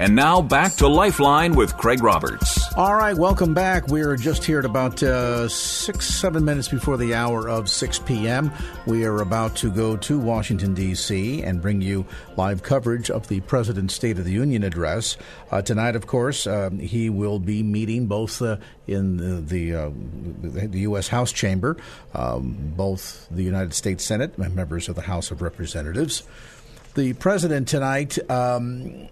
And now back to Lifeline with Craig Roberts. All right, welcome back. We're just here at about uh, six, seven minutes before the hour of 6 p.m. We are about to go to Washington, D.C., and bring you live coverage of the President's State of the Union address. Uh, tonight, of course, um, he will be meeting both uh, in the, the, uh, the, U.S. House chamber, um, both the United States Senate and members of the House of Representatives. The President tonight. Um,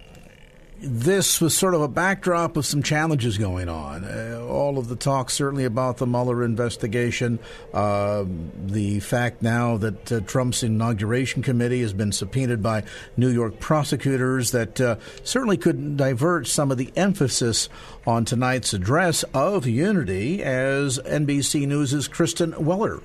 this was sort of a backdrop of some challenges going on. Uh, all of the talk, certainly about the Mueller investigation, uh, the fact now that uh, Trump's inauguration committee has been subpoenaed by New York prosecutors, that uh, certainly could divert some of the emphasis on tonight's address of unity, as NBC News' Kristen Welker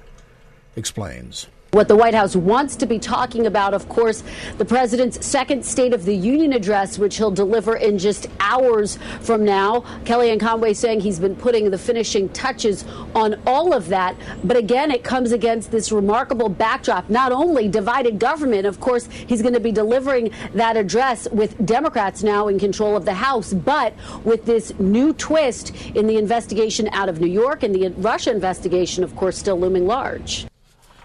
explains. What the White House wants to be talking about, of course, the president's second State of the Union address, which he'll deliver in just hours from now. Kellyanne Conway saying he's been putting the finishing touches on all of that. But again, it comes against this remarkable backdrop. Not only divided government, of course, he's going to be delivering that address with Democrats now in control of the House, but with this new twist in the investigation out of New York and the Russia investigation, of course, still looming large.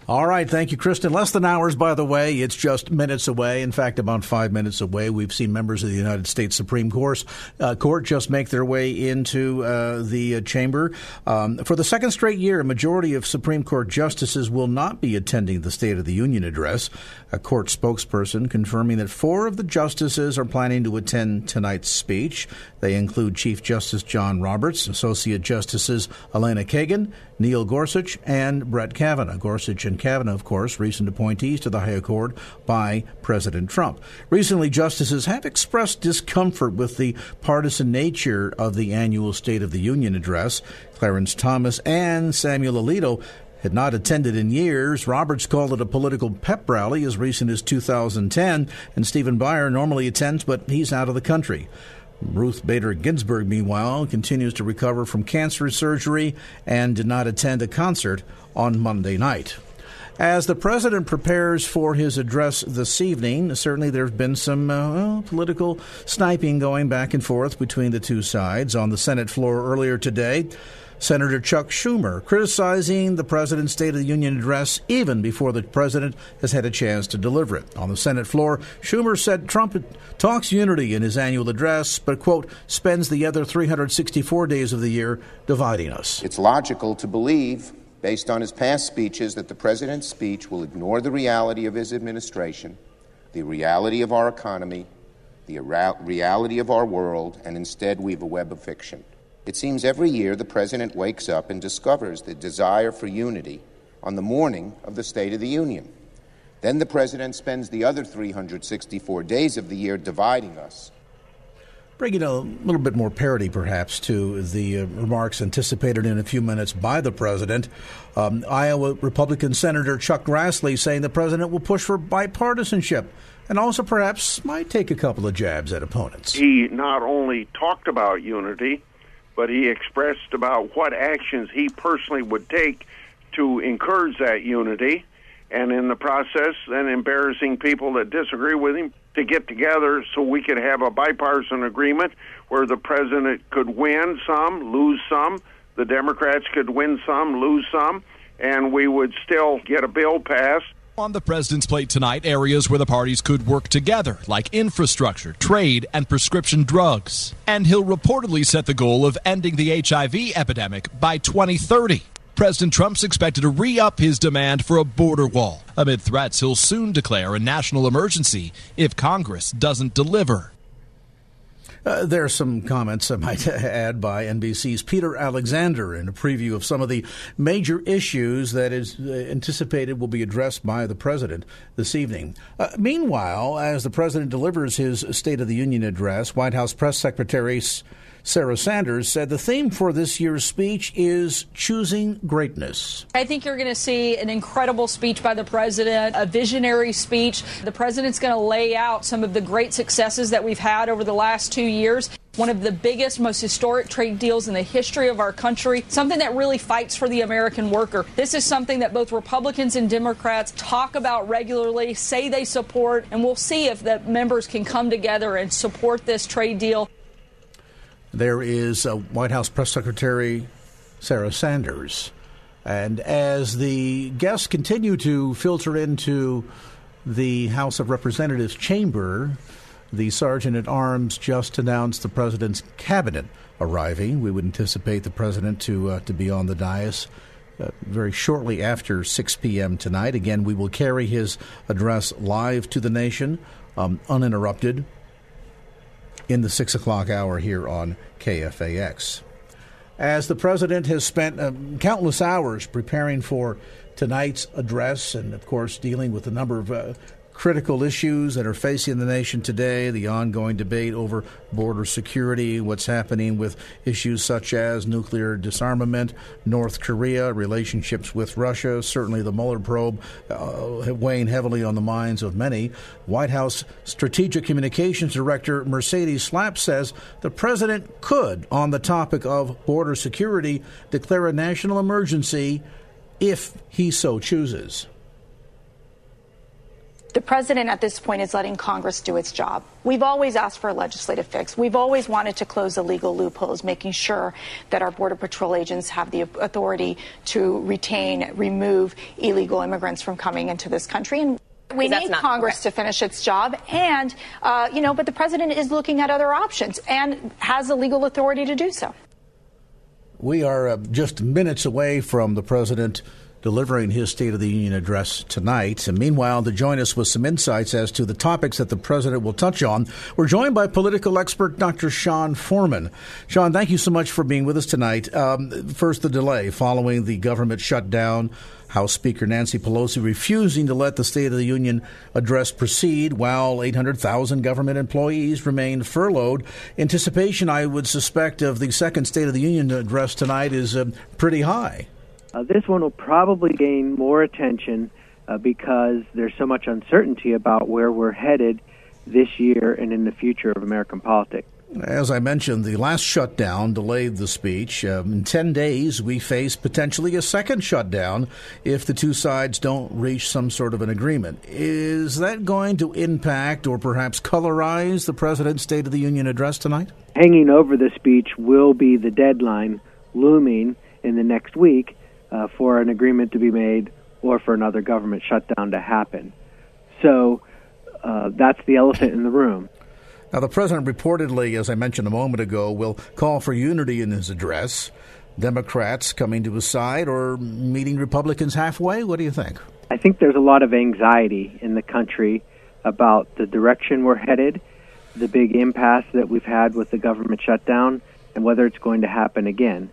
All right. Thank you, Kristen. Less than hours, by the way. It's just minutes away. In fact, about five minutes away. We've seen members of the United States Supreme Court, uh, Court just make their way into uh, the uh, chamber. Um, for the second straight year, a majority of Supreme Court justices will not be attending the State of the Union address. A court spokesperson confirming that four of the justices are planning to attend tonight's speech. They include Chief Justice John Roberts, Associate Justices Elena Kagan, Neil Gorsuch, and Brett Kavanaugh. Gorsuch and Kavanaugh, of course, recent appointees to the High Court by President Trump. Recently, justices have expressed discomfort with the partisan nature of the annual State of the Union address. Clarence Thomas and Samuel Alito had not attended in years. Roberts called it a political pep rally as recent as 2010, and Stephen Breyer normally attends, but he's out of the country. Ruth Bader Ginsburg, meanwhile, continues to recover from cancer surgery and did not attend a concert on Monday night. As the president prepares for his address this evening, certainly there have been some uh, well, political sniping going back and forth between the two sides on the Senate floor earlier today. Senator Chuck Schumer criticizing the president's State of the Union address even before the president has had a chance to deliver it. On the Senate floor, Schumer said Trump talks unity in his annual address, but, quote, spends the other 364 days of the year dividing us. It's logical to believe, based on his past speeches, that the president's speech will ignore the reality of his administration, the reality of our economy, the reality of our world, and instead weave a web of fiction. It seems every year the President wakes up and discovers the desire for unity on the morning of the State of the Union. Then the President spends the other 364 days of the year dividing us. Bringing a little bit more parity, perhaps, to the uh, remarks anticipated in a few minutes by the President. Um, Iowa Republican Senator Chuck Grassley saying the President will push for bipartisanship and also perhaps might take a couple of jabs at opponents. He not only talked about unity, but he expressed about what actions he personally would take to encourage that unity, and in the process, then embarrassing people that disagree with him to get together so we could have a bipartisan agreement where the president could win some, lose some, the Democrats could win some, lose some, and we would still get a bill passed on the president's plate tonight, areas where the parties could work together, like infrastructure, trade, and prescription drugs. And he'll reportedly set the goal of ending the HIV epidemic by 2030. President Trump's expected to re up his demand for a border wall amid threats he'll soon declare a national emergency if Congress doesn't deliver. Uh, there are some comments I might add by NBC's Peter Alexander in a preview of some of the major issues that is uh, anticipated will be addressed by the president this evening. Uh, meanwhile, as the president delivers his State of the Union address, White House press secretary Sarah Sanders said the theme for this year's speech is choosing greatness. I think you're going to see an incredible speech by the president, a visionary speech. The president's going to lay out some of the great successes that we've had over the last two years one of the biggest, most historic trade deals in the history of our country, something that really fights for the American worker. This is something that both Republicans and Democrats talk about regularly, say they support, and we'll see if the members can come together and support this trade deal. There is uh, White House Press Secretary Sarah Sanders. And as the guests continue to filter into the House of Representatives chamber, the Sergeant at Arms just announced the President's cabinet arriving. We would anticipate the President to, uh, to be on the dais uh, very shortly after 6 p.m. tonight. Again, we will carry his address live to the nation, um, uninterrupted, in the 6 o'clock hour here on KFAX. As the president has spent um, countless hours preparing for tonight's address and, of course, dealing with a number of uh, critical issues that are facing the nation today the ongoing debate over border security, what's happening with issues such as nuclear disarmament, North Korea, relationships with Russia, certainly the Mueller probe uh, weighing heavily on the minds of many. White House Strategic Communications Director Mercedes Schlapp says the president could, on the topic of border security, declare a national emergency if he so chooses. The president at this point is letting Congress do its job. We've always asked for a legislative fix. We've always wanted to close the legal loopholes, making sure that our Border Patrol agents have the authority to retain, remove illegal immigrants from coming into this country. And we need not, Congress okay. to finish its job, and uh, you know, but the president is looking at other options and has the legal authority to do so. We are uh, just minutes away from the president delivering his State of the Union address tonight. And meanwhile, to join us with some insights as to the topics that the president will touch on, we're joined by political expert Dr. Sean Forman. Sean, thank you so much for being with us tonight. Um, first, the delay following the government shutdown. House Speaker Nancy Pelosi refusing to let the State of the Union address proceed while 800,000 government employees remain furloughed. Anticipation, I would suspect, of the second State of the Union address tonight is uh, pretty high. Uh, this one will probably gain more attention uh, because there's so much uncertainty about where we're headed this year and in the future of American politics. As I mentioned, the last shutdown delayed the speech. Um, in 10 days, we face potentially a second shutdown if the two sides don't reach some sort of an agreement. Is that going to impact or perhaps colorize the President's State of the Union address tonight? Hanging over the speech will be the deadline looming in the next week uh, for an agreement to be made or for another government shutdown to happen. So uh, that's the elephant in the room. Now, the president reportedly, as I mentioned a moment ago, will call for unity in his address. Democrats coming to his side or meeting Republicans halfway? What do you think? I think there's a lot of anxiety in the country about the direction we're headed, the big impasse that we've had with the government shutdown, and whether it's going to happen again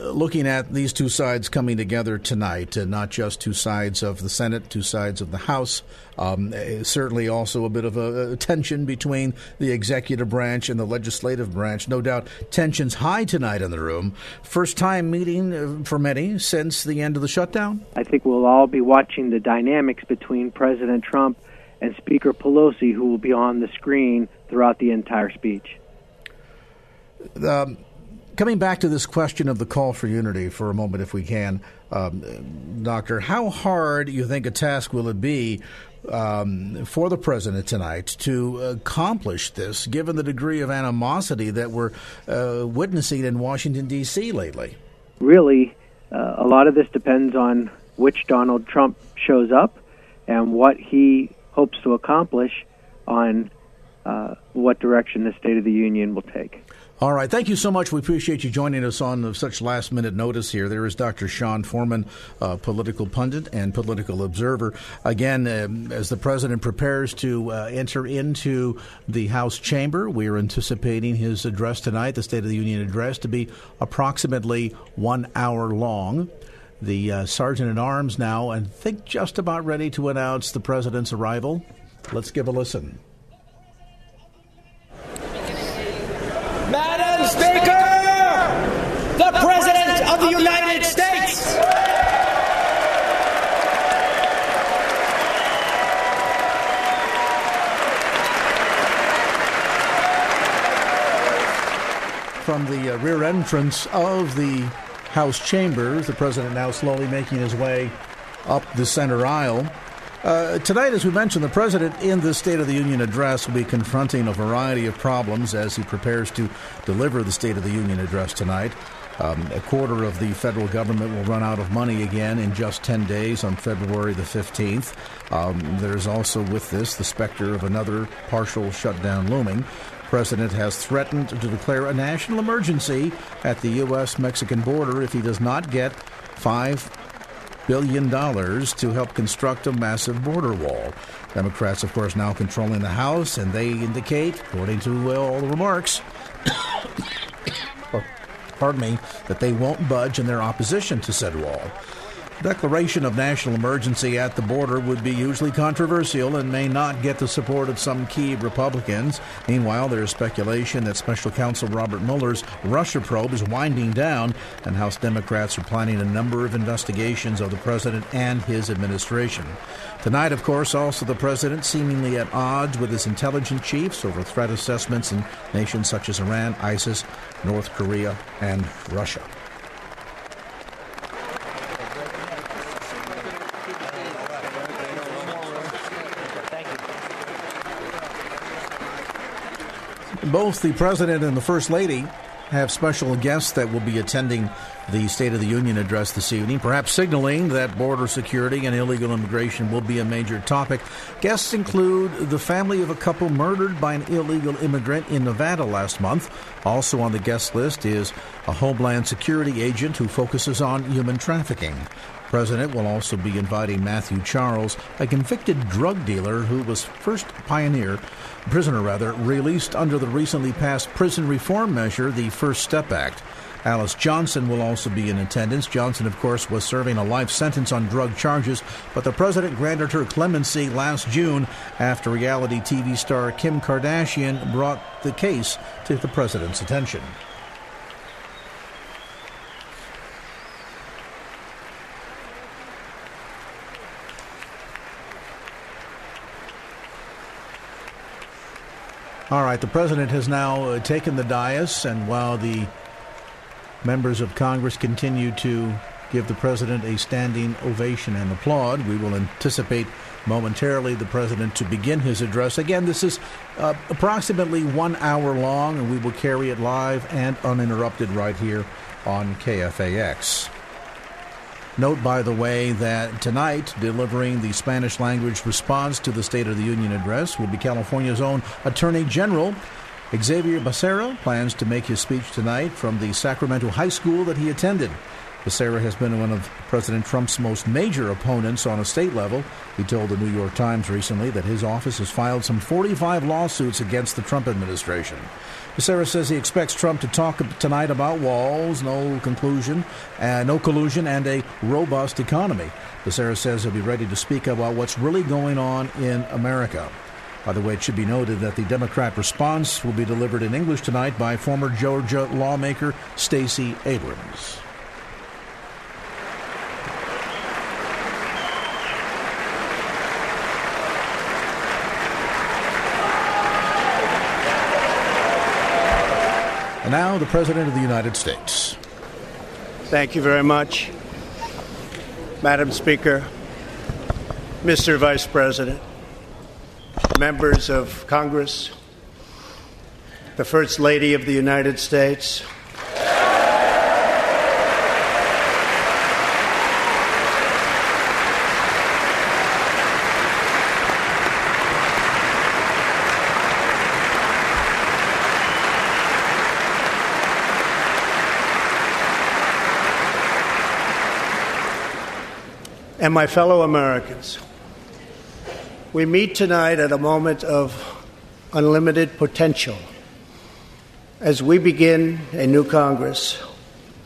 looking at these two sides coming together tonight, and not just two sides of the Senate, two sides of the House, um, eh, certainly also a bit of a, a, tension between the executive branch and the legislative branch. No doubt tensions high tonight in the room. First time meeting uh, for many since the end of the shutdown? I think we'll all be watching the dynamics between President Trump and Speaker Pelosi, who will be on the screen throughout the entire speech. Um, Coming back to this question of the call for unity for a moment, if we can, um, Doctor, how hard you think a task will it be um, for the president tonight to accomplish this, given the degree of animosity that we're uh, witnessing in Washington, D.C. lately? Really, uh, a lot of this depends on which Donald Trump shows up and what he hopes to accomplish on uh, what direction the State of the Union will take. All right. Thank you so much. We appreciate you joining us on such last minute notice here. There is Dr. Sean Forman, uh, political pundit and political observer. Again, um, as the president prepares to uh, enter into the House chamber, we are anticipating his address tonight, the State of the Union address, to be approximately one hour long. The uh, sergeant at arms now, and think just about ready to announce the president's arrival. Let's give a listen. Madam Speaker, the President of the United States. From the uh, rear entrance of the House chambers, the president now slowly making his way up the center aisle. Uh, tonight, as we mentioned, the president in the State of the Union address will be confronting a variety of problems as he prepares to deliver the State of the Union address tonight. Um, a quarter of the federal government will run out of money again in just 10 days on February the 15th. Um, there's also, with this, the specter of another partial shutdown looming. President has threatened to declare a national emergency at the U.S. Mexican border if he does not get five billion dollars to help construct a massive border wall. Democrats, of course, now controlling the House, and they indicate, according to uh, all the remarks, pardon me, that they won't budge in their opposition to said wall. Declaration of national emergency at the border would be hugely controversial and may not get the support of some key Republicans. Meanwhile, there is speculation that Special Counsel Robert Mueller's Russia probe is winding down, and House Democrats are planning a number of investigations of the president and his administration. Tonight, of course, also the president seemingly at odds with his intelligence chiefs over threat assessments in nations such as Iran, ISIS, North Korea, and Russia. Both the President and the First Lady have special guests that will be attending the State of the Union address this evening, perhaps signaling that border security and illegal immigration will be a major topic. Guests include the family of a couple murdered by an illegal immigrant in Nevada last month. Also on the guest list is a Homeland Security agent who focuses on human trafficking. President will also be inviting Matthew Charles, a convicted drug dealer who was first pioneer prisoner rather released under the recently passed prison reform measure, the First Step Act. Alice Johnson will also be in attendance. Johnson, of course, was serving a life sentence on drug charges, but the president granted her clemency last June after reality TV star Kim Kardashian brought the case to the president's attention. All right, the president has now uh, taken the dais, and while the members of Congress continue to give the president a standing ovation and applaud, we will anticipate momentarily the president to begin his address. Again, this is uh, approximately one hour long, and we will carry it live and uninterrupted right here on KFAX. Note, by the way, that tonight, delivering the Spanish language response to the State of the Union address will be California's own Attorney General. Xavier Becerra plans to make his speech tonight from the Sacramento High School that he attended. Becerra has been one of President Trump's most major opponents on a state level. He told the New York Times recently that his office has filed some 45 lawsuits against the Trump administration. Becerra says he expects Trump to talk tonight about walls, no conclusion, uh, no collusion, and a robust economy. Becerra says he'll be ready to speak about what's really going on in America. By the way, it should be noted that the Democrat response will be delivered in English tonight by former Georgia lawmaker Stacey Abrams. And now, the President of the United States. Thank you very much, Madam Speaker, Mr. Vice President, members of Congress, the First Lady of the United States. And my fellow Americans. We meet tonight at a moment of unlimited potential. As we begin a new Congress,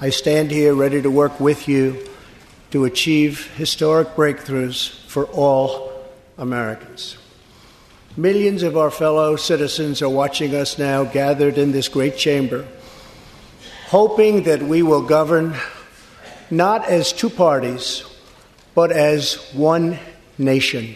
I stand here ready to work with you to achieve historic breakthroughs for all Americans. Millions of our fellow citizens are watching us now gathered in this great chamber, hoping that we will govern not as two parties, but as one nation.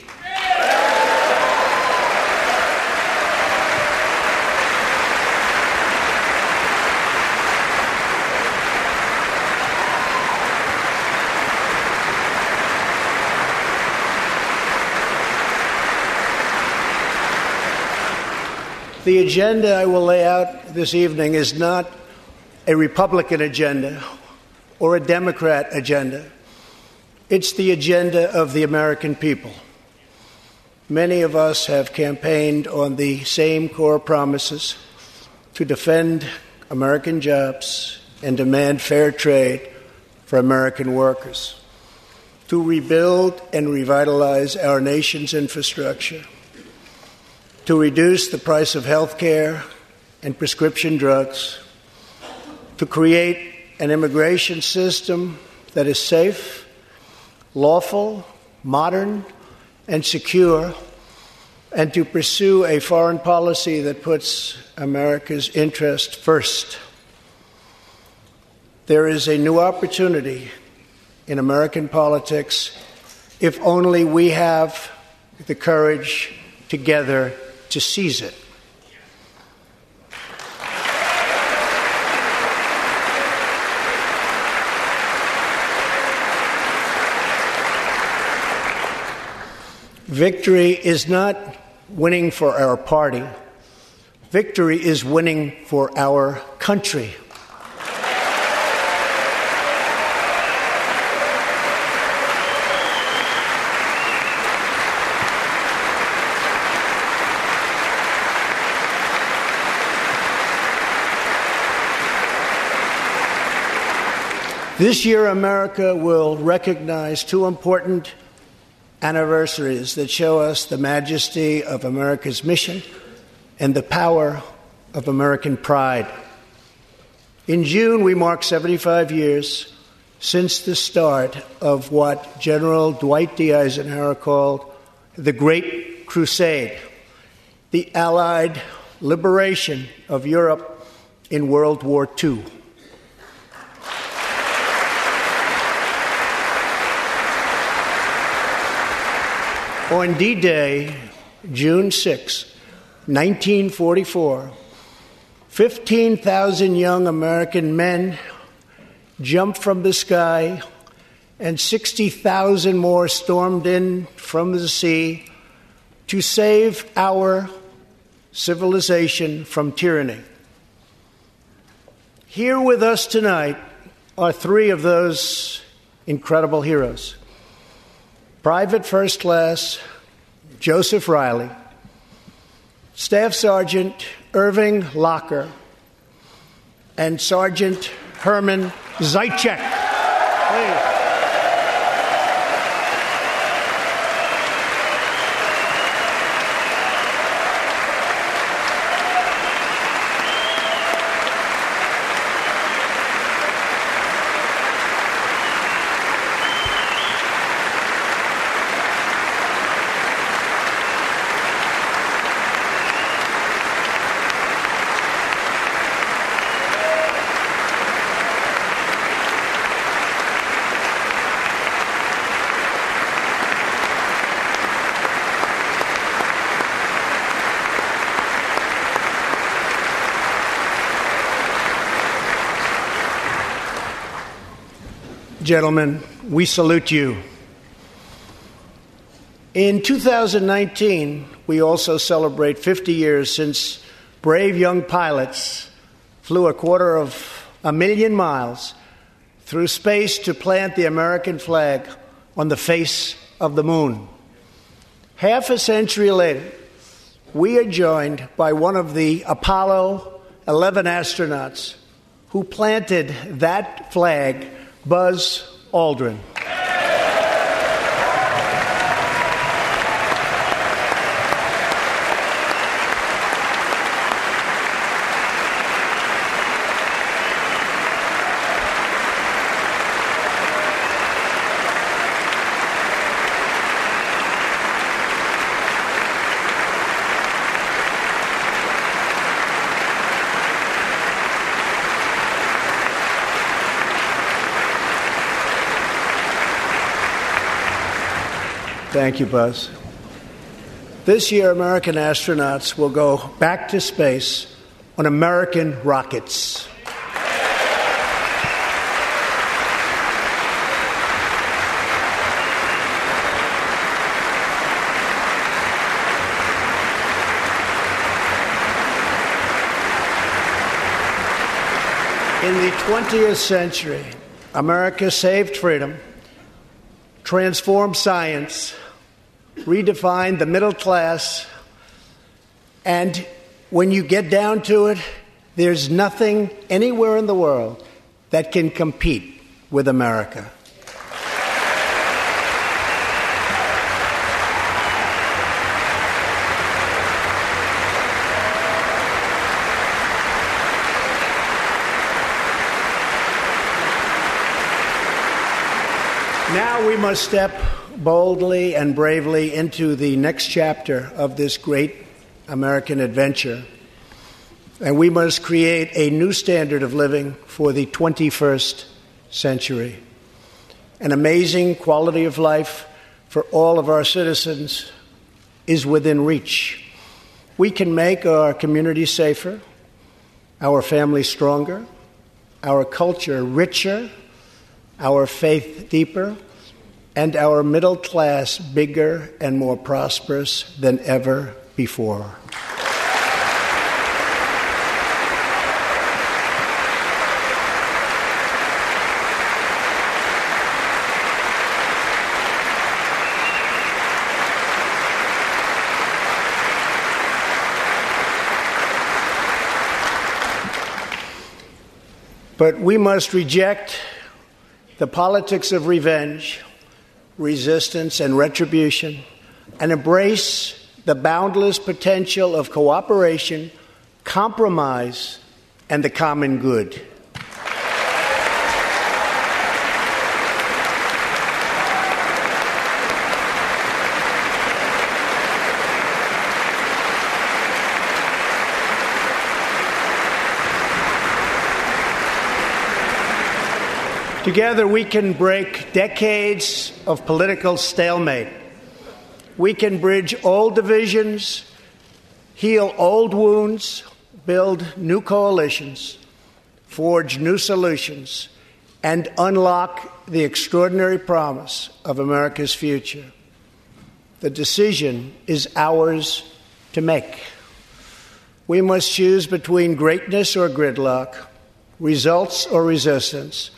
The agenda I will lay out this evening is not a Republican agenda or a Democrat agenda. It's the agenda of the American people. Many of us have campaigned on the same core promises to defend American jobs and demand fair trade for American workers, to rebuild and revitalize our nation's infrastructure to reduce the price of health care and prescription drugs, to create an immigration system that is safe, lawful, modern, and secure, and to pursue a foreign policy that puts America's interest first. There is a new opportunity in American politics if only we have the courage together to seize it. Victory is not winning for our party. Victory is winning for our country. This year, America will recognize two important anniversaries that show us the majesty of America's mission and the power of American pride. In June, we mark 75 years since the start of what General Dwight D. Eisenhower called the Great Crusade, the Allied liberation of Europe in World War II. On D Day, June 6, 1944, 15,000 young American men jumped from the sky, and 60,000 more stormed in from the sea to save our civilization from tyranny. Here with us tonight are three of those incredible heroes. Private First Class Joseph Reilly, Staff Sergeant Irving Locker, and Sergeant Herman Zeitchik. Please. Gentlemen, we salute you. In 2019, we also celebrate 50 years since brave young pilots flew a quarter of a million miles through space to plant the American flag on the face of the moon. Half a century later, we are joined by one of the Apollo 11 astronauts who planted that flag Buzz Aldrin. Thank you, Buzz. This year, American astronauts will go back to space on American rockets. In the 20th century, America saved freedom, transformed science, redefined the middle class, and when you get down to it, there's nothing anywhere in the world that can compete with America. Now we must step boldly and bravely into the next chapter of this great American adventure. And we must create a new standard of living for the 21st century. An amazing quality of life for all of our citizens is within reach. We can make our community safer, our family stronger, our culture richer, our faith deeper, and our middle class bigger and more prosperous than ever before. But we must reject the politics of revenge resistance, and retribution, and embrace the boundless potential of cooperation, compromise, and the common good. Together, we can break decades of political stalemate. We can bridge old divisions, heal old wounds, build new coalitions, forge new solutions, and unlock the extraordinary promise of America's future. The decision is ours to make. We must choose between greatness or gridlock, results or resistance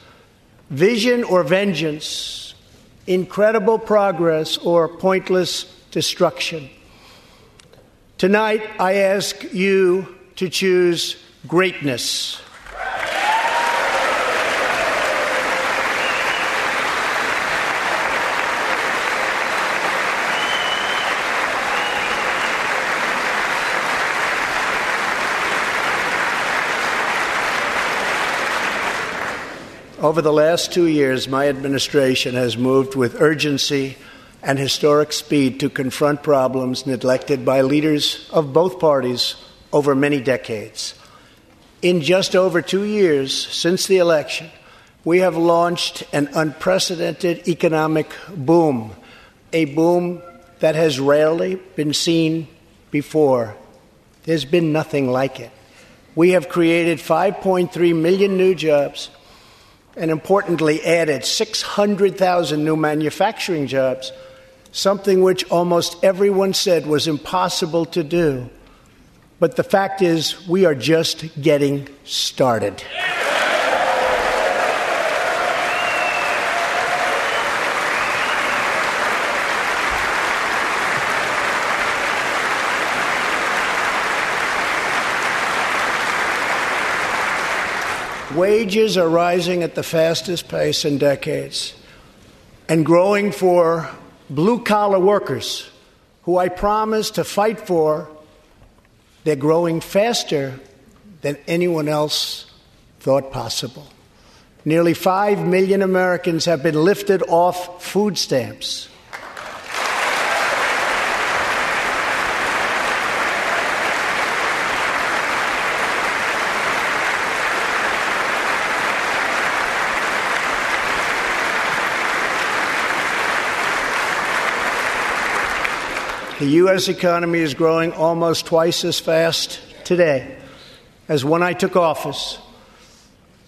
vision or vengeance, incredible progress or pointless destruction. Tonight, I ask you to choose greatness. Over the last two years, my administration has moved with urgency and historic speed to confront problems neglected by leaders of both parties over many decades. In just over two years since the election, we have launched an unprecedented economic boom, a boom that has rarely been seen before. There's been nothing like it. We have created 5.3 million new jobs and importantly added 600,000 new manufacturing jobs, something which almost everyone said was impossible to do. But the fact is, we are just getting started. Wages are rising at the fastest pace in decades and growing for blue collar workers who I promised to fight for. They're growing faster than anyone else thought possible. Nearly 5 million Americans have been lifted off food stamps. The U.S. economy is growing almost twice as fast today as when I took office.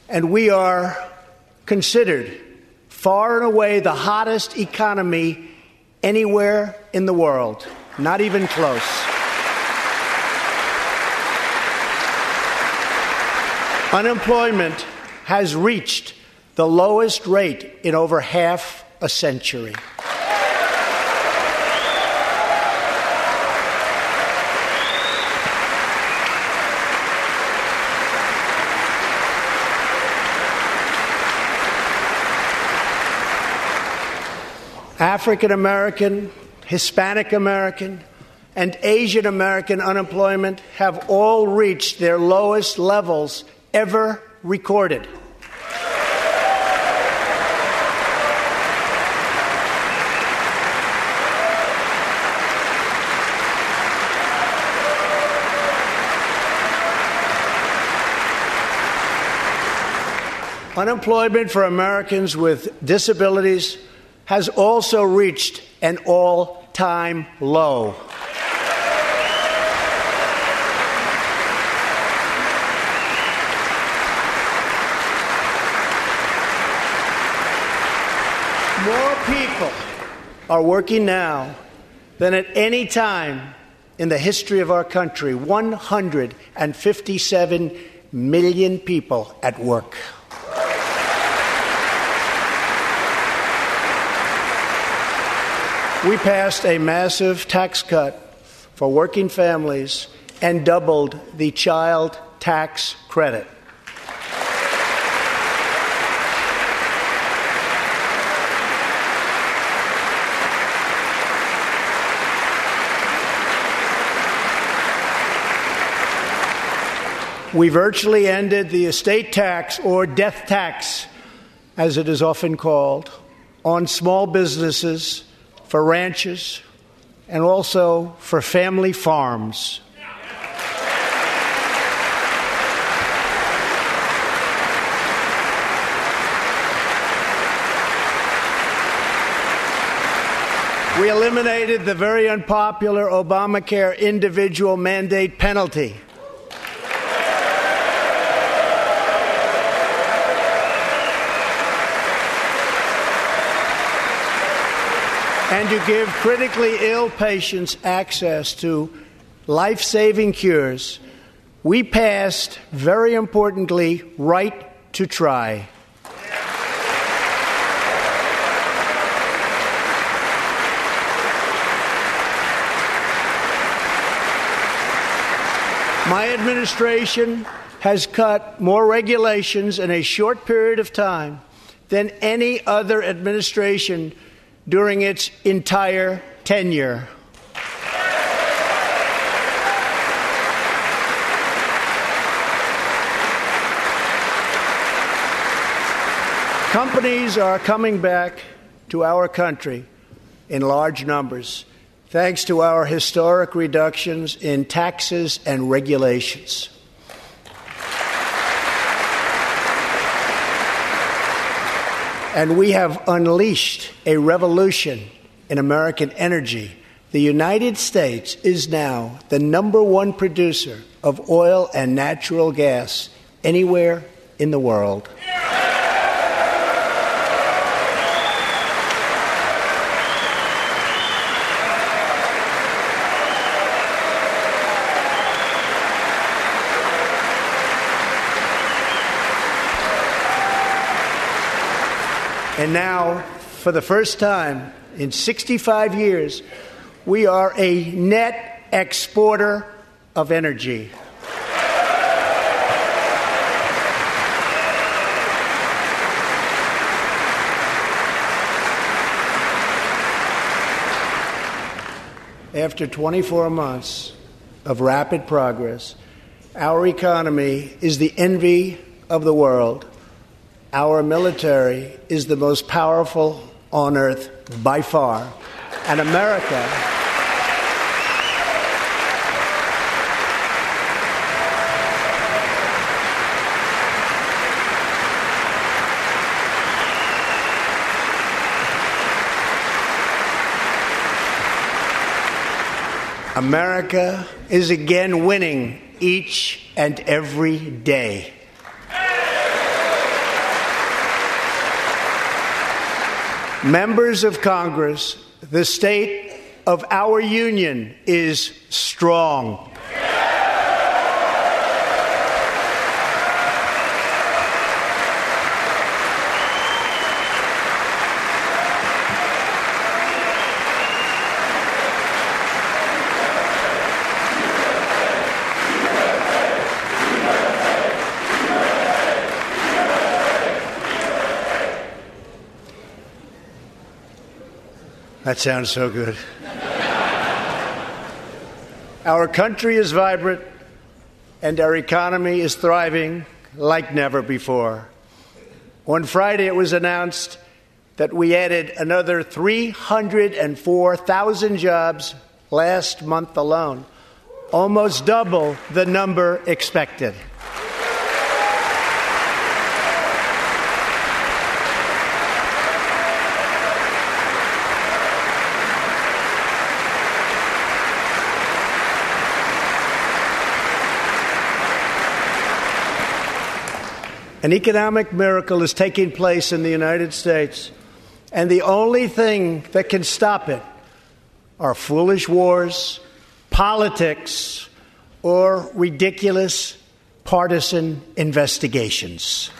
And we are considered far and away the hottest economy anywhere in the world, not even close. Unemployment has reached the lowest rate in over half a century. African American, Hispanic American, and Asian American unemployment have all reached their lowest levels ever recorded. Unemployment for Americans with disabilities has also reached an all time low. More people are working now than at any time in the history of our country 157 million people at work. We passed a massive tax cut for working families and doubled the child tax credit. We virtually ended the estate tax or death tax, as it is often called, on small businesses for ranches, and also for family farms. We eliminated the very unpopular Obamacare individual mandate penalty. And to give critically ill patients access to life saving cures, we passed, very importantly, right to try. My administration has cut more regulations in a short period of time than any other administration during its entire tenure. Companies are coming back to our country in large numbers thanks to our historic reductions in taxes and regulations. And we have unleashed a revolution in American energy. The United States is now the number one producer of oil and natural gas anywhere in the world. And now, for the first time in 65 years, we are a net exporter of energy. After 24 months of rapid progress, our economy is the envy of the world. Our military is the most powerful on earth by far. And America. America is again winning each and every day. Members of Congress, the state of our union is strong. That sounds so good. our country is vibrant and our economy is thriving like never before. On Friday, it was announced that we added another 304,000 jobs last month alone, almost double the number expected. An economic miracle is taking place in the United States, and the only thing that can stop it are foolish wars, politics, or ridiculous partisan investigations.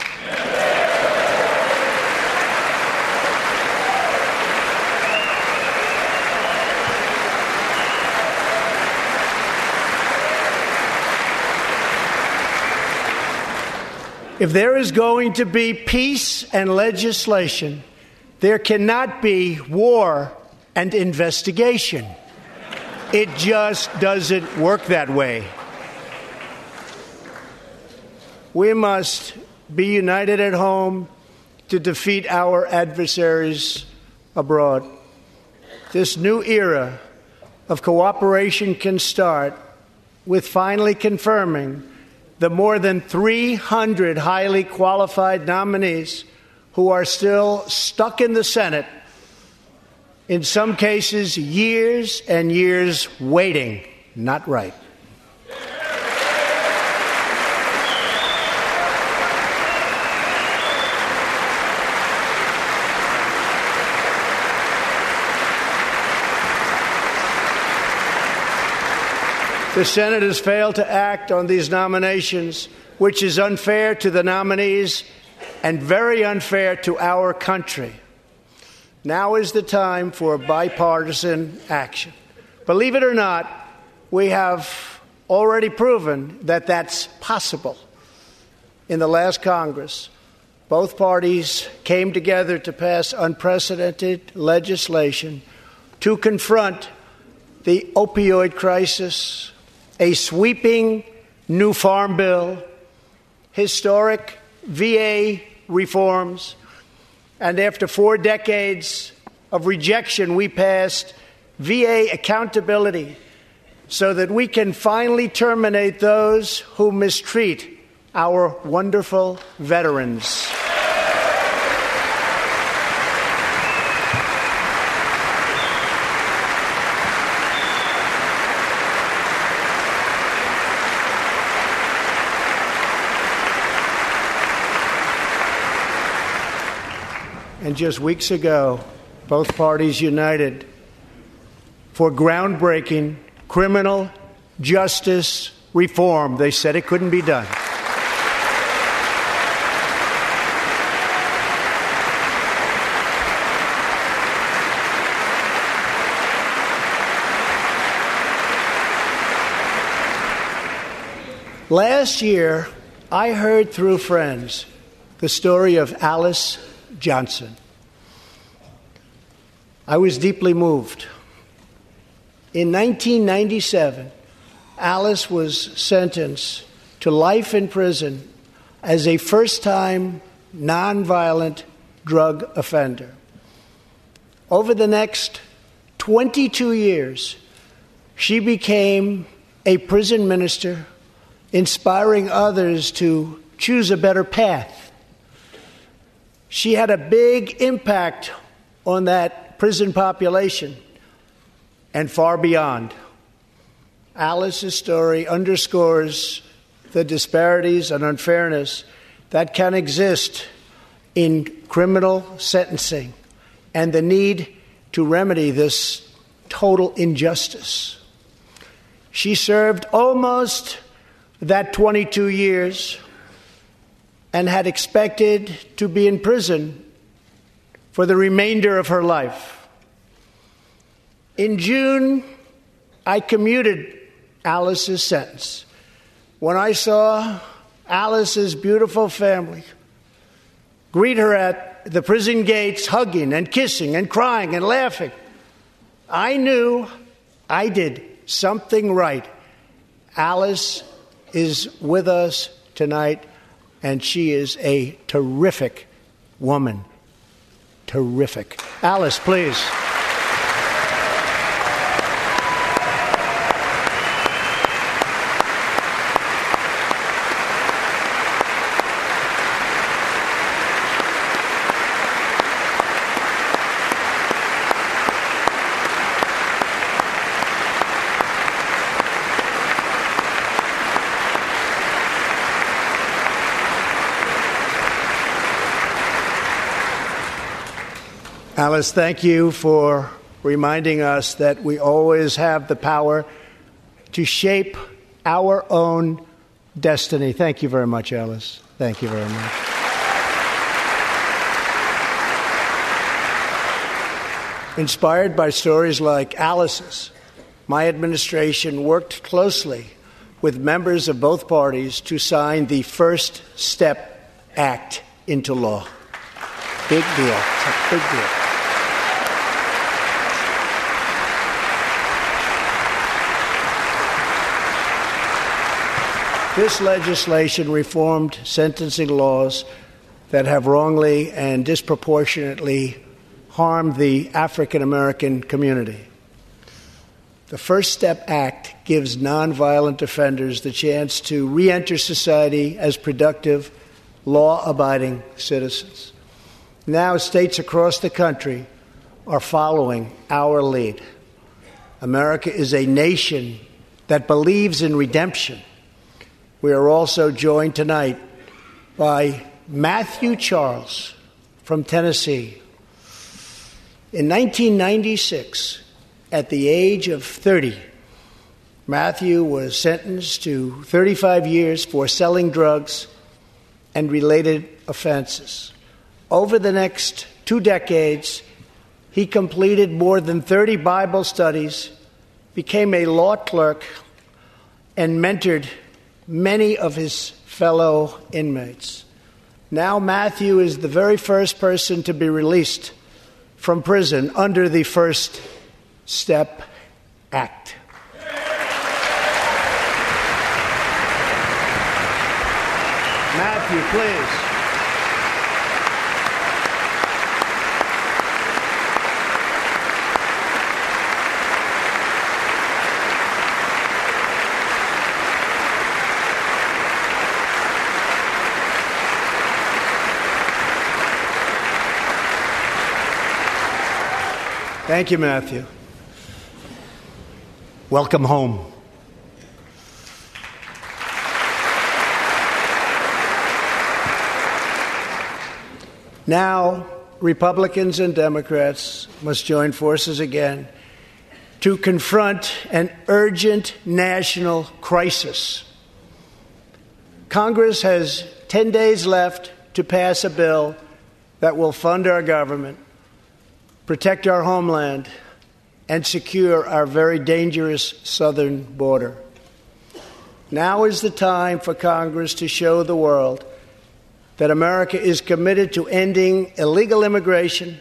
If there is going to be peace and legislation, there cannot be war and investigation. It just doesn't work that way. We must be united at home to defeat our adversaries abroad. This new era of cooperation can start with finally confirming the more than 300 highly qualified nominees who are still stuck in the Senate, in some cases, years and years waiting. Not right. The Senate has failed to act on these nominations, which is unfair to the nominees and very unfair to our country. Now is the time for bipartisan action. Believe it or not, we have already proven that that's possible. In the last Congress, both parties came together to pass unprecedented legislation to confront the opioid crisis, a sweeping new farm bill, historic VA reforms, and after four decades of rejection, we passed VA accountability so that we can finally terminate those who mistreat our wonderful veterans. And just weeks ago, both parties united for groundbreaking criminal justice reform. They said it couldn't be done. Last year, I heard through friends the story of Alice Johnson. I was deeply moved. In 1997, Alice was sentenced to life in prison as a first time nonviolent drug offender. Over the next 22 years, she became a prison minister, inspiring others to choose a better path she had a big impact on that prison population and far beyond. Alice's story underscores the disparities and unfairness that can exist in criminal sentencing and the need to remedy this total injustice. She served almost that 22 years and had expected to be in prison for the remainder of her life. In June, I commuted Alice's sentence. When I saw Alice's beautiful family greet her at the prison gates, hugging and kissing and crying and laughing, I knew I did something right. Alice is with us tonight, and she is a terrific woman. Terrific. Alice, please. Alice, thank you for reminding us that we always have the power to shape our own destiny. Thank you very much, Alice. Thank you very much. Inspired by stories like Alice's, my administration worked closely with members of both parties to sign the First Step Act into law. Big deal. It's a big deal. This legislation reformed sentencing laws that have wrongly and disproportionately harmed the African American community. The First Step Act gives nonviolent offenders the chance to re enter society as productive, law abiding citizens. Now, states across the country are following our lead. America is a nation that believes in redemption we are also joined tonight by Matthew Charles from Tennessee. In 1996, at the age of 30, Matthew was sentenced to 35 years for selling drugs and related offenses. Over the next two decades, he completed more than 30 Bible studies, became a law clerk, and mentored many of his fellow inmates. Now, Matthew is the very first person to be released from prison under the First Step Act. Matthew, please. Thank you, Matthew. Welcome home. Now, Republicans and Democrats must join forces again to confront an urgent national crisis. Congress has 10 days left to pass a bill that will fund our government protect our homeland, and secure our very dangerous southern border. Now is the time for Congress to show the world that America is committed to ending illegal immigration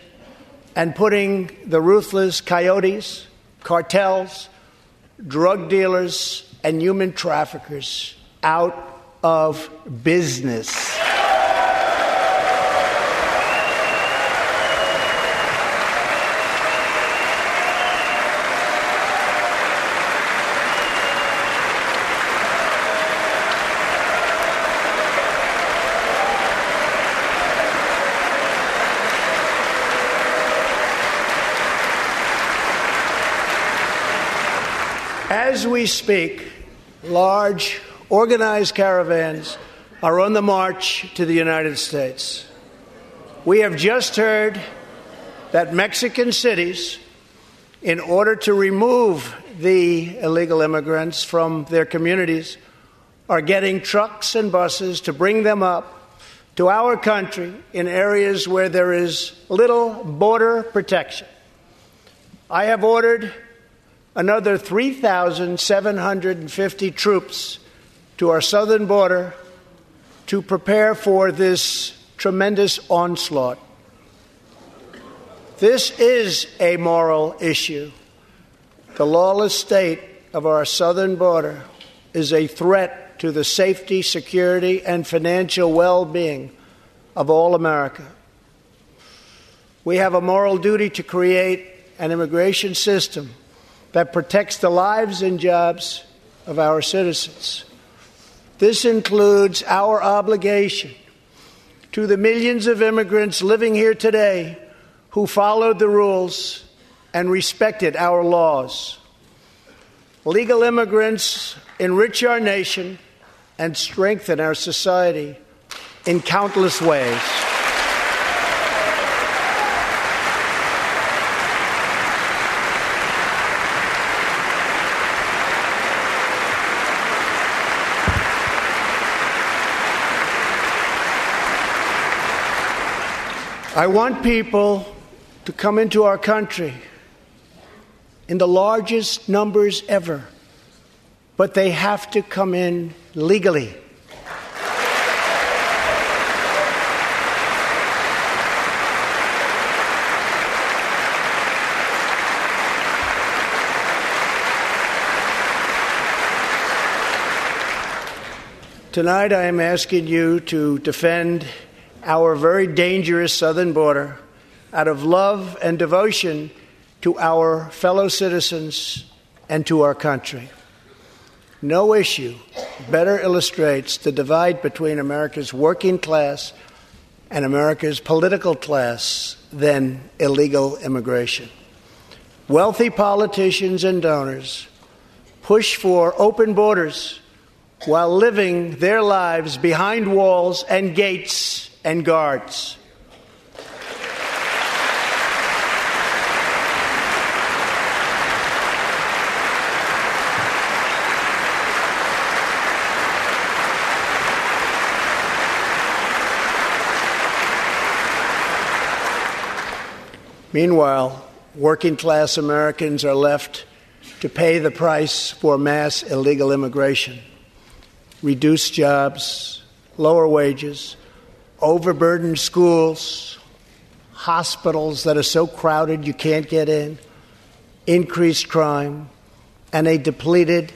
and putting the ruthless coyotes, cartels, drug dealers, and human traffickers out of business. As we speak, large organized caravans are on the march to the United States. We have just heard that Mexican cities, in order to remove the illegal immigrants from their communities, are getting trucks and buses to bring them up to our country in areas where there is little border protection. I have ordered another 3,750 troops to our southern border to prepare for this tremendous onslaught. This is a moral issue. The lawless state of our southern border is a threat to the safety, security, and financial well being of all America. We have a moral duty to create an immigration system that protects the lives and jobs of our citizens. This includes our obligation to the millions of immigrants living here today who followed the rules and respected our laws. Legal immigrants enrich our nation and strengthen our society in countless ways. I want people to come into our country in the largest numbers ever, but they have to come in legally. Tonight, I am asking you to defend our very dangerous southern border out of love and devotion to our fellow citizens and to our country. No issue better illustrates the divide between America's working class and America's political class than illegal immigration. Wealthy politicians and donors push for open borders while living their lives behind walls and gates and guards. Meanwhile, working class Americans are left to pay the price for mass illegal immigration. Reduced jobs, lower wages, overburdened schools, hospitals that are so crowded you can't get in, increased crime, and a depleted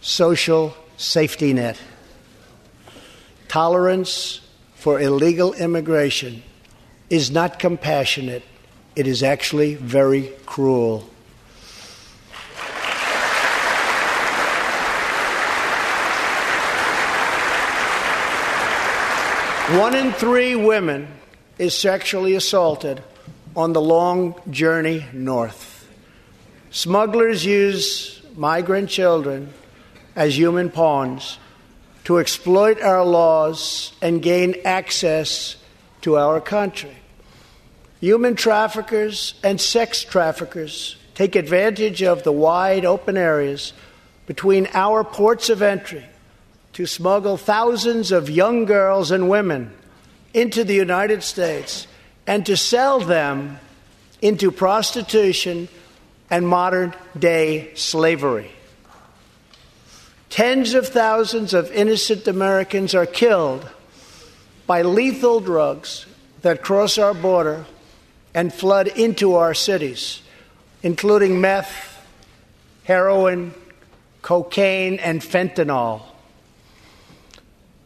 social safety net. Tolerance for illegal immigration is not compassionate it is actually very cruel. One in three women is sexually assaulted on the long journey north. Smugglers use migrant children as human pawns to exploit our laws and gain access to our country. Human traffickers and sex traffickers take advantage of the wide open areas between our ports of entry to smuggle thousands of young girls and women into the United States and to sell them into prostitution and modern day slavery. Tens of thousands of innocent Americans are killed by lethal drugs that cross our border and flood into our cities, including meth, heroin, cocaine, and fentanyl.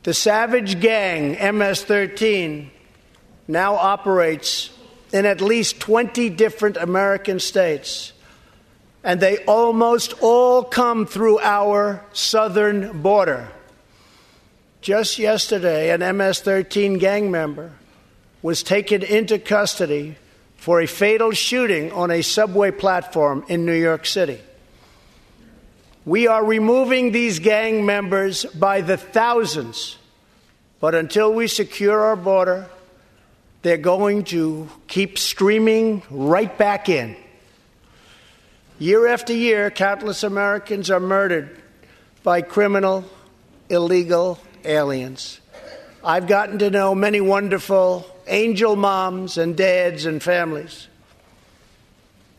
The savage gang MS 13 now operates in at least 20 different American states, and they almost all come through our southern border. Just yesterday, an MS 13 gang member was taken into custody for a fatal shooting on a subway platform in New York City. We are removing these gang members by the thousands. But until we secure our border, they're going to keep streaming right back in. Year after year, countless Americans are murdered by criminal, illegal aliens. I've gotten to know many wonderful angel moms and dads and families.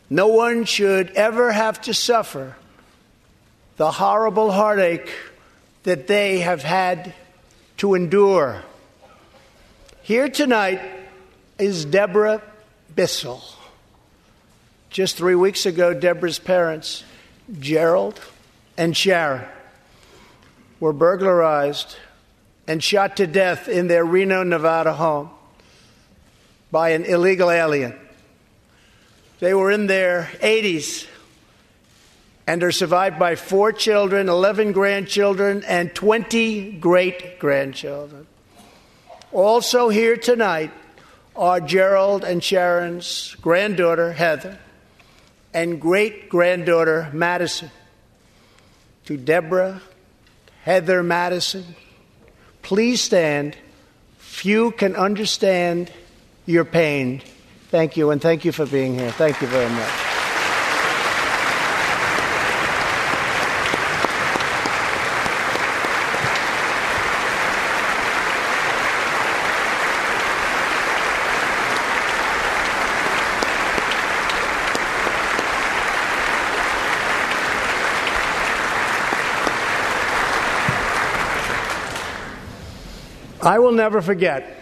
No one should ever have to suffer the horrible heartache that they have had to endure. Here tonight is Deborah Bissell. Just three weeks ago, Deborah's parents, Gerald and Sharon, were burglarized and shot to death in their Reno, Nevada home by an illegal alien. They were in their 80s and are survived by four children, 11 grandchildren, and 20 great grandchildren. Also, here tonight are Gerald and Sharon's granddaughter, Heather, and great granddaughter, Madison. To Deborah, Heather Madison, please stand. Few can understand your pain. Thank you, and thank you for being here. Thank you very much. I will never forget,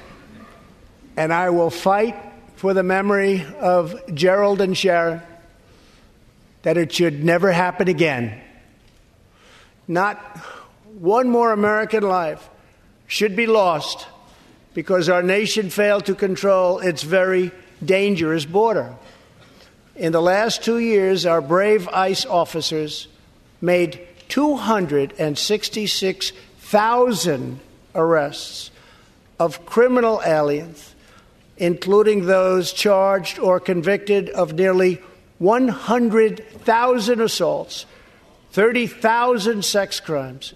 and I will fight for the memory of Gerald and Sharon that it should never happen again. Not one more American life should be lost because our nation failed to control its very dangerous border. In the last two years, our brave ICE officers made 266,000 arrests of criminal aliens, including those charged or convicted of nearly 100,000 assaults, 30,000 sex crimes,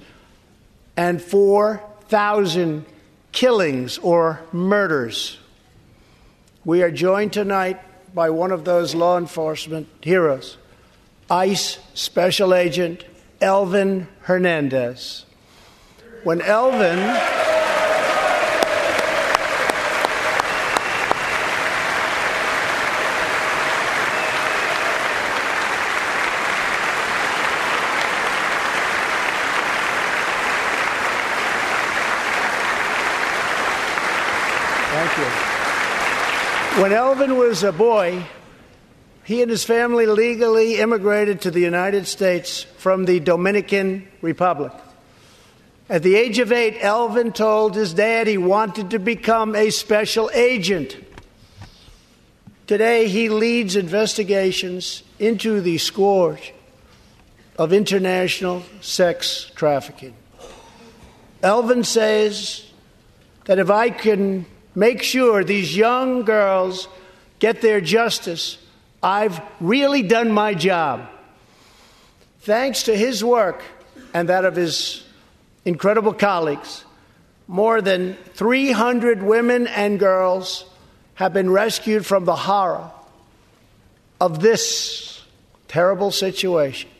and 4,000 killings or murders. We are joined tonight by one of those law enforcement heroes, ICE Special Agent Elvin Hernandez. When Elvin. Thank you. When Elvin was a boy, he and his family legally immigrated to the United States from the Dominican Republic. At the age of eight, Elvin told his dad he wanted to become a special agent. Today, he leads investigations into the scourge of international sex trafficking. Elvin says that if I can make sure these young girls get their justice, I've really done my job. Thanks to his work and that of his incredible colleagues, more than 300 women and girls have been rescued from the horror of this terrible situation.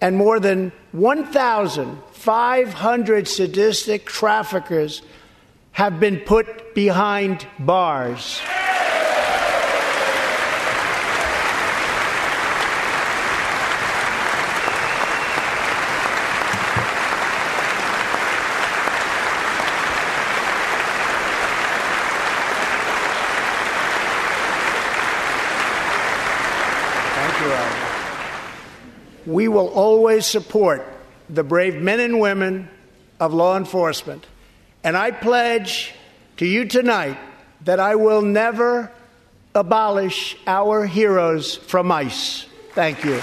And more than 1,500 sadistic traffickers have been put behind bars. We will always support the brave men and women of law enforcement. And I pledge to you tonight that I will never abolish our heroes from ICE. Thank you.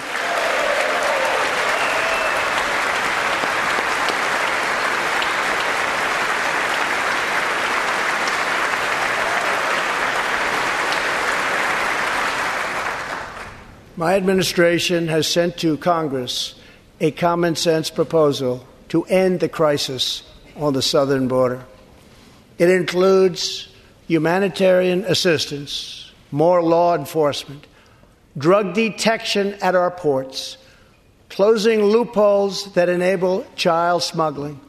My administration has sent to Congress a common sense proposal to end the crisis on the southern border. It includes humanitarian assistance, more law enforcement, drug detection at our ports, closing loopholes that enable child smuggling,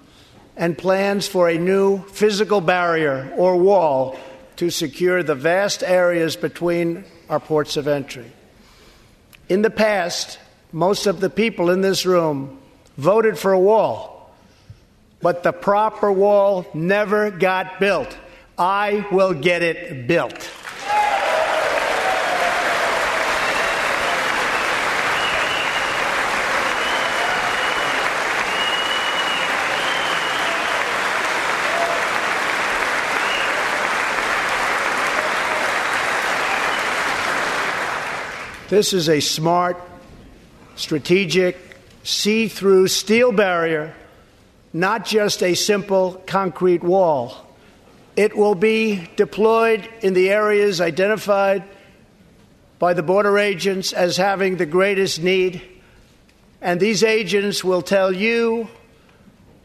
and plans for a new physical barrier or wall to secure the vast areas between our ports of entry. In the past, most of the people in this room voted for a wall, but the proper wall never got built. I will get it built. This is a smart, strategic, see through steel barrier, not just a simple concrete wall. It will be deployed in the areas identified by the border agents as having the greatest need. And these agents will tell you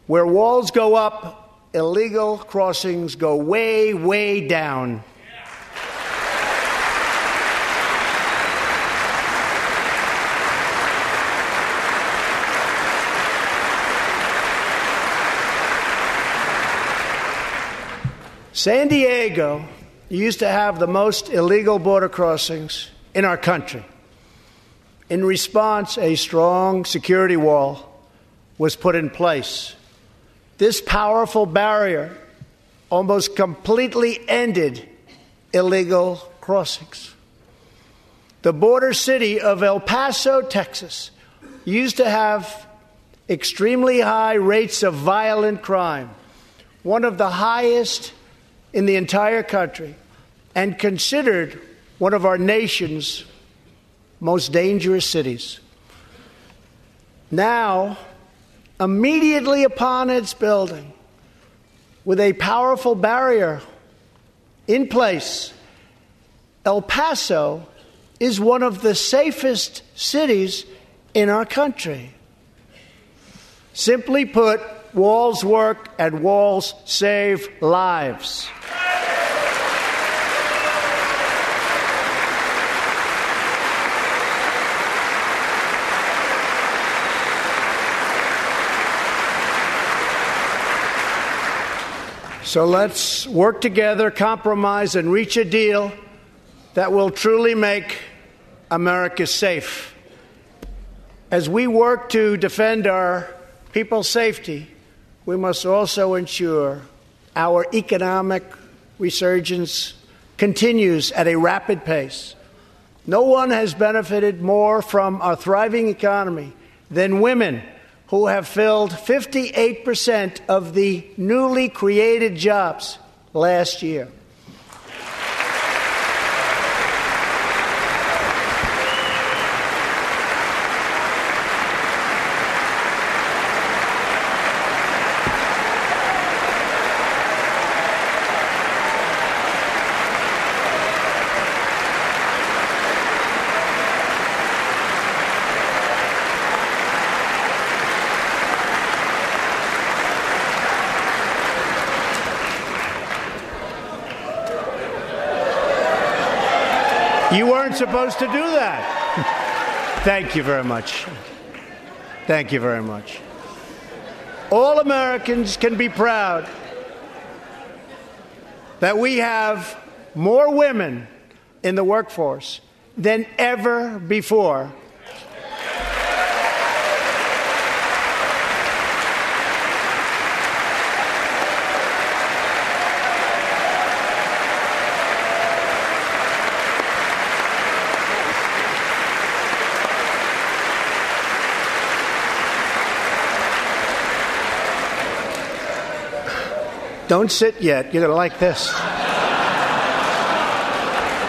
where walls go up, illegal crossings go way, way down. San Diego used to have the most illegal border crossings in our country. In response, a strong security wall was put in place. This powerful barrier almost completely ended illegal crossings. The border city of El Paso, Texas, used to have extremely high rates of violent crime, one of the highest in the entire country and considered one of our nation's most dangerous cities. Now, immediately upon its building, with a powerful barrier in place, El Paso is one of the safest cities in our country. Simply put, walls work and walls save lives. So let's work together, compromise, and reach a deal that will truly make America safe. As we work to defend our people's safety, we must also ensure our economic resurgence continues at a rapid pace. No one has benefited more from our thriving economy than women who have filled 58% of the newly created jobs last year. You weren't supposed to do that. Thank you very much. Thank you very much. All Americans can be proud that we have more women in the workforce than ever before. Don't sit yet. You're going to like this.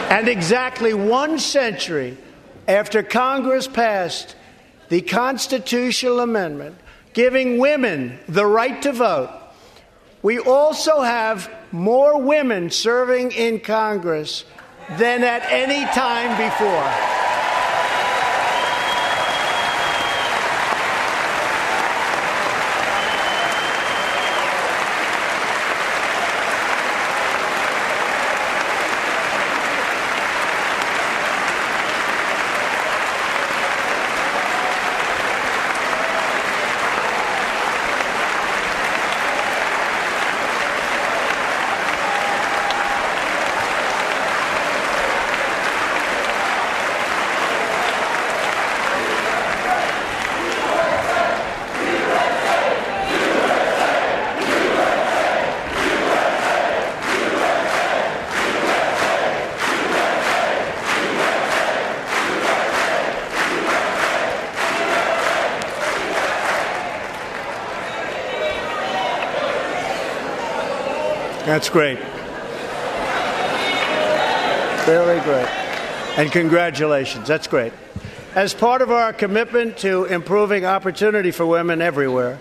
and exactly one century after Congress passed the constitutional amendment giving women the right to vote, we also have more women serving in Congress than at any time before. That's great. Very great. And congratulations. That's great. As part of our commitment to improving opportunity for women everywhere,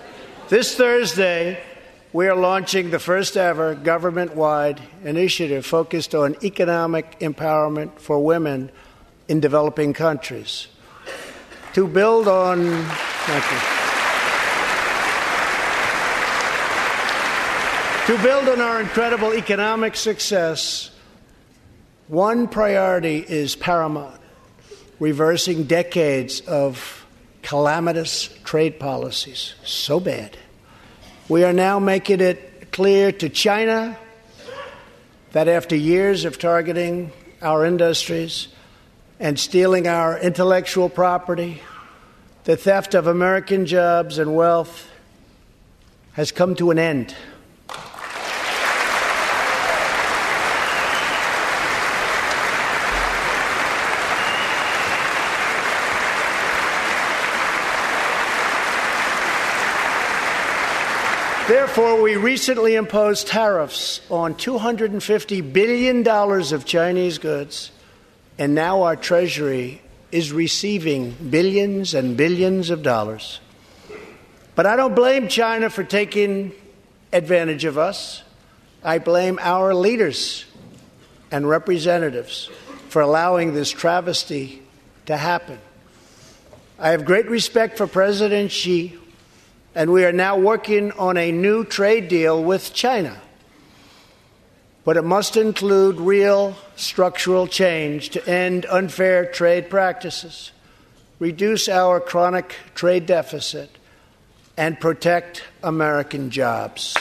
this Thursday, we are launching the first ever government wide initiative focused on economic empowerment for women in developing countries. To build on. Thank you. To build on our incredible economic success, one priority is paramount reversing decades of calamitous trade policies. So bad. We are now making it clear to China that after years of targeting our industries and stealing our intellectual property, the theft of American jobs and wealth has come to an end. Therefore, we recently imposed tariffs on $250 billion of Chinese goods, and now our Treasury is receiving billions and billions of dollars. But I don't blame China for taking advantage of us. I blame our leaders and representatives for allowing this travesty to happen. I have great respect for President Xi and we are now working on a new trade deal with China. But it must include real structural change to end unfair trade practices, reduce our chronic trade deficit, and protect American jobs.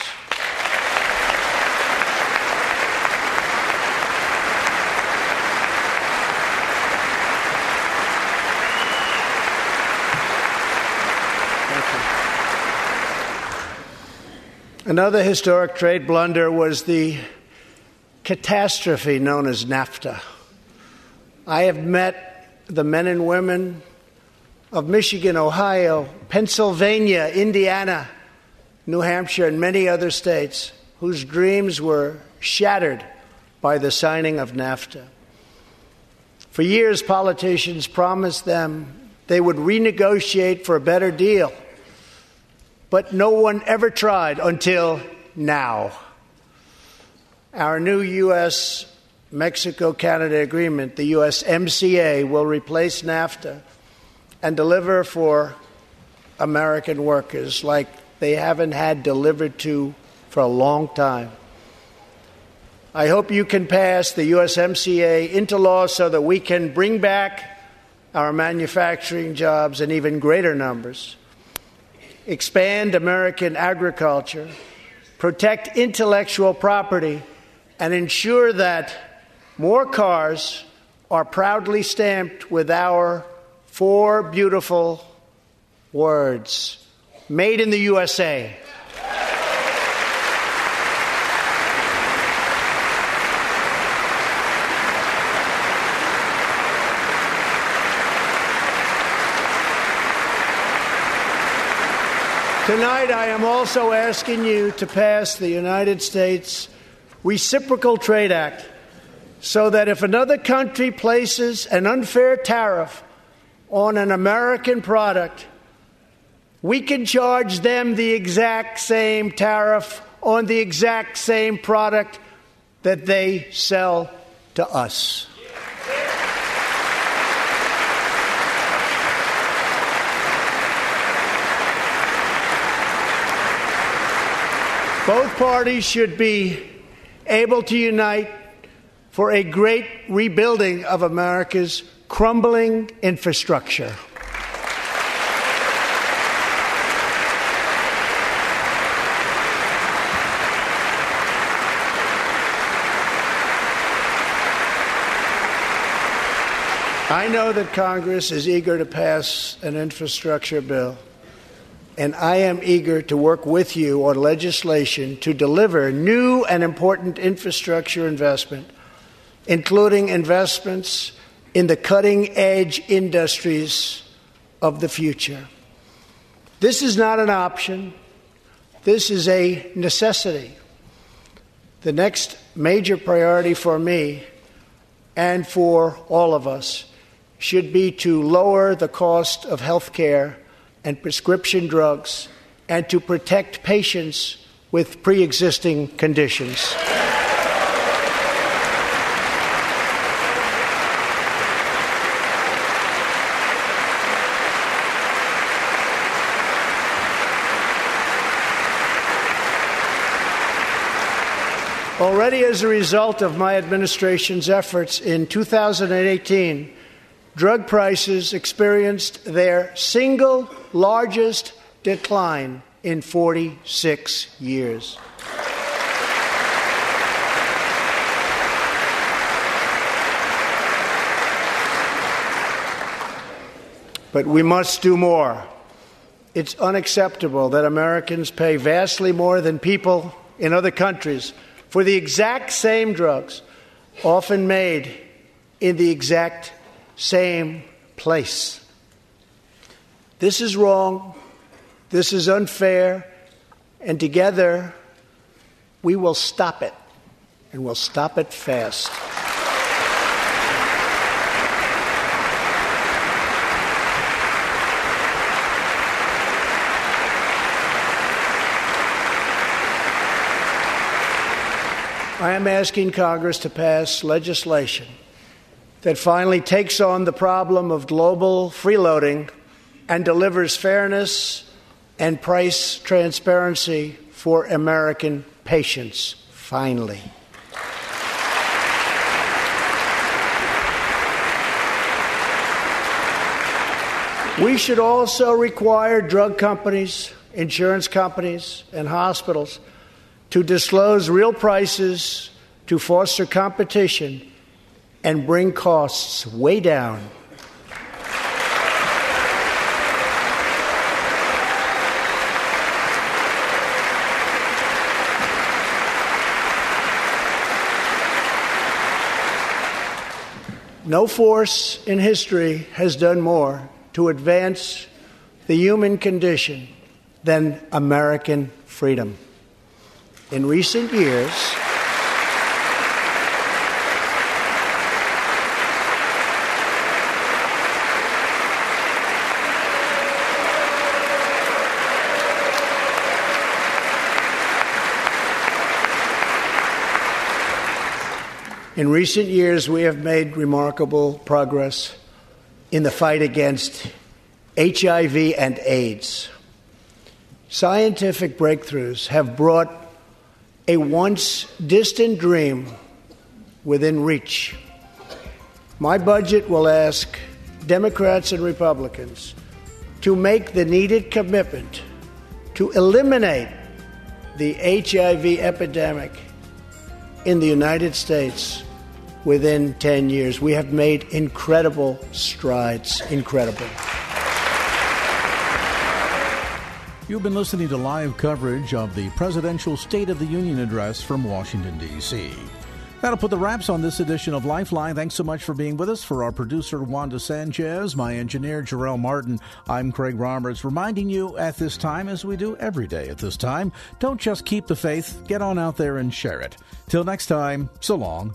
Another historic trade blunder was the catastrophe known as NAFTA. I have met the men and women of Michigan, Ohio, Pennsylvania, Indiana, New Hampshire, and many other states whose dreams were shattered by the signing of NAFTA. For years, politicians promised them they would renegotiate for a better deal but no one ever tried until now. Our new U.S. Mexico Canada agreement, the USMCA, will replace NAFTA and deliver for American workers like they haven't had delivered to for a long time. I hope you can pass the USMCA into law so that we can bring back our manufacturing jobs in even greater numbers expand American agriculture, protect intellectual property, and ensure that more cars are proudly stamped with our four beautiful words Made in the USA. Tonight, I am also asking you to pass the United States Reciprocal Trade Act so that if another country places an unfair tariff on an American product, we can charge them the exact same tariff on the exact same product that they sell to us. Both parties should be able to unite for a great rebuilding of America's crumbling infrastructure. I know that Congress is eager to pass an infrastructure bill and I am eager to work with you on legislation to deliver new and important infrastructure investment, including investments in the cutting edge industries of the future. This is not an option, this is a necessity. The next major priority for me and for all of us should be to lower the cost of health care and prescription drugs and to protect patients with pre existing conditions. Already, as a result of my administration's efforts in 2018, drug prices experienced their single largest decline in 46 years. But we must do more. It's unacceptable that Americans pay vastly more than people in other countries for the exact same drugs, often made in the exact same place. This is wrong. This is unfair. And together, we will stop it. And we'll stop it fast. I am asking Congress to pass legislation that finally takes on the problem of global freeloading and delivers fairness and price transparency for American patients. Finally. We should also require drug companies, insurance companies, and hospitals to disclose real prices to foster competition and bring costs way down. No force in history has done more to advance the human condition than American freedom in recent years, In recent years, we have made remarkable progress in the fight against HIV and AIDS. Scientific breakthroughs have brought a once distant dream within reach. My budget will ask Democrats and Republicans to make the needed commitment to eliminate the HIV epidemic in the United States within 10 years. We have made incredible strides. Incredible. You've been listening to live coverage of the presidential State of the Union address from Washington, D.C. That'll put the wraps on this edition of Lifeline. Thanks so much for being with us. For our producer, Wanda Sanchez, my engineer, Jarrell Martin, I'm Craig Roberts, reminding you at this time, as we do every day at this time, don't just keep the faith, get on out there and share it. Till next time, so long.